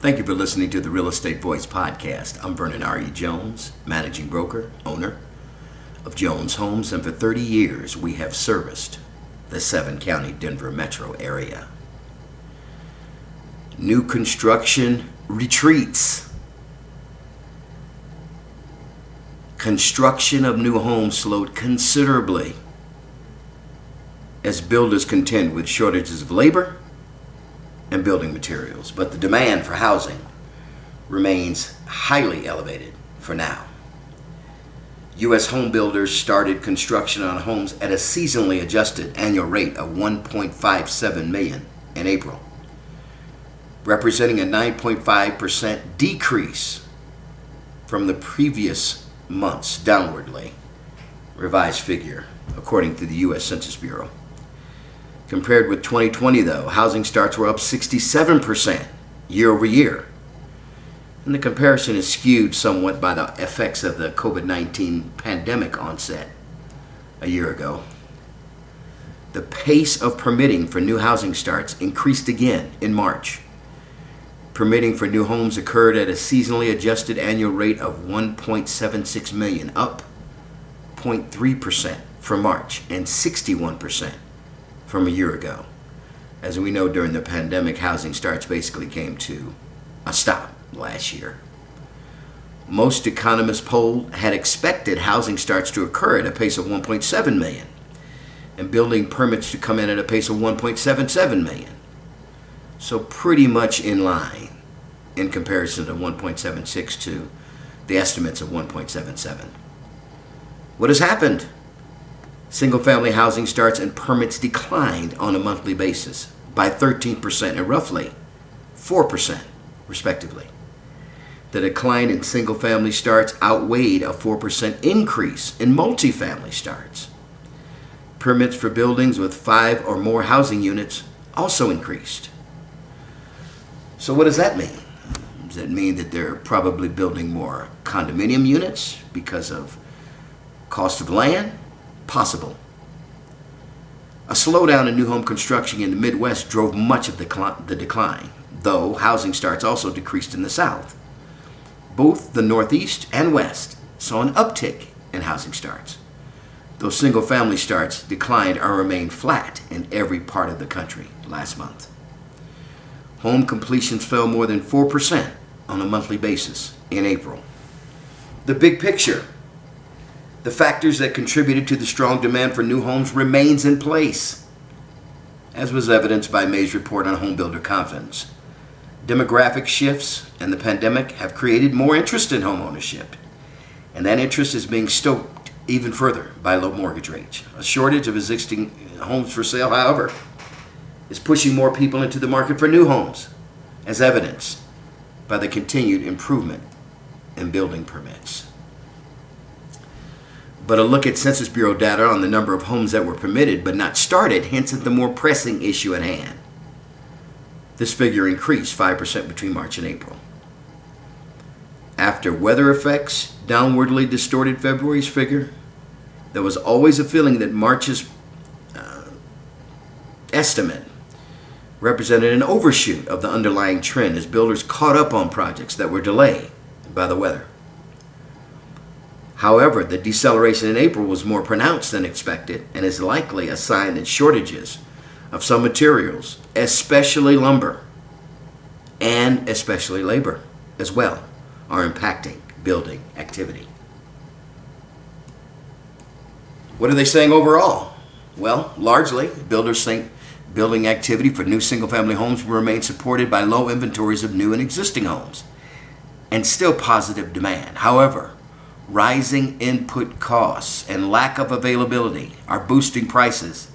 Thank you for listening to the Real Estate Voice podcast. I'm Vernon R.E. Jones, managing broker, owner of Jones Homes, and for 30 years we have serviced the seven county Denver metro area. New construction retreats. Construction of new homes slowed considerably as builders contend with shortages of labor and building materials, but the demand for housing remains highly elevated for now. U.S. home builders started construction on homes at a seasonally adjusted annual rate of 1.57 million in April, representing a 9.5% decrease from the previous month's downwardly revised figure, according to the U.S. Census Bureau. Compared with 2020, though, housing starts were up 67% year over year. And the comparison is skewed somewhat by the effects of the COVID 19 pandemic onset a year ago. The pace of permitting for new housing starts increased again in March. Permitting for new homes occurred at a seasonally adjusted annual rate of 1.76 million, up 0.3% from March and 61% from a year ago. As we know, during the pandemic, housing starts basically came to a stop last year. Most economists polled had expected housing starts to occur at a pace of 1.7 million and building permits to come in at a pace of 1.77 million. So, pretty much in line in comparison to 1.76 to the estimates of 1.77. What has happened? Single family housing starts and permits declined on a monthly basis by 13% and roughly 4%, respectively. The decline in single family starts outweighed a 4% increase in multifamily starts. Permits for buildings with five or more housing units also increased. So, what does that mean? Does that mean that they're probably building more condominium units because of cost of land? Possible. A slowdown in new home construction in the Midwest drove much of the, the decline, though housing starts also decreased in the South. Both the Northeast and West saw an uptick in housing starts, though single family starts declined or remained flat in every part of the country last month. Home completions fell more than 4% on a monthly basis in April. The big picture the factors that contributed to the strong demand for new homes remains in place, as was evidenced by May's report on home builder confidence. Demographic shifts and the pandemic have created more interest in home ownership, and that interest is being stoked even further by low mortgage rates. A shortage of existing homes for sale, however, is pushing more people into the market for new homes, as evidenced by the continued improvement in building permits. But a look at Census Bureau data on the number of homes that were permitted but not started hints at the more pressing issue at hand. This figure increased 5% between March and April. After weather effects downwardly distorted February's figure, there was always a feeling that March's uh, estimate represented an overshoot of the underlying trend as builders caught up on projects that were delayed by the weather. However, the deceleration in April was more pronounced than expected and is likely a sign that shortages of some materials, especially lumber and especially labor as well, are impacting building activity. What are they saying overall? Well, largely, builders think building activity for new single family homes will remain supported by low inventories of new and existing homes and still positive demand. However, rising input costs and lack of availability are boosting prices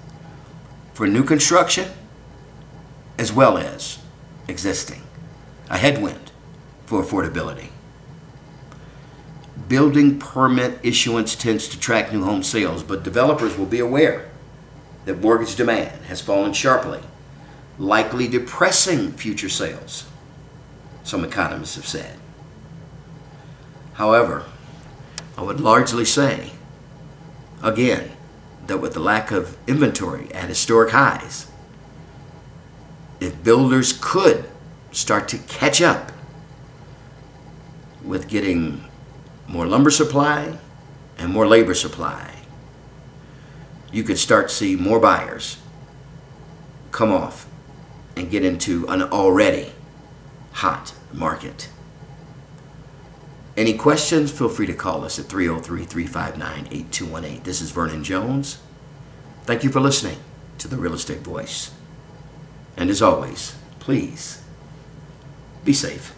for new construction as well as existing, a headwind for affordability. Building permit issuance tends to track new home sales, but developers will be aware that mortgage demand has fallen sharply, likely depressing future sales, some economists have said. However, I would largely say, again, that with the lack of inventory at historic highs, if builders could start to catch up with getting more lumber supply and more labor supply, you could start to see more buyers come off and get into an already hot market. Any questions? Feel free to call us at 303 359 8218. This is Vernon Jones. Thank you for listening to the Real Estate Voice. And as always, please be safe.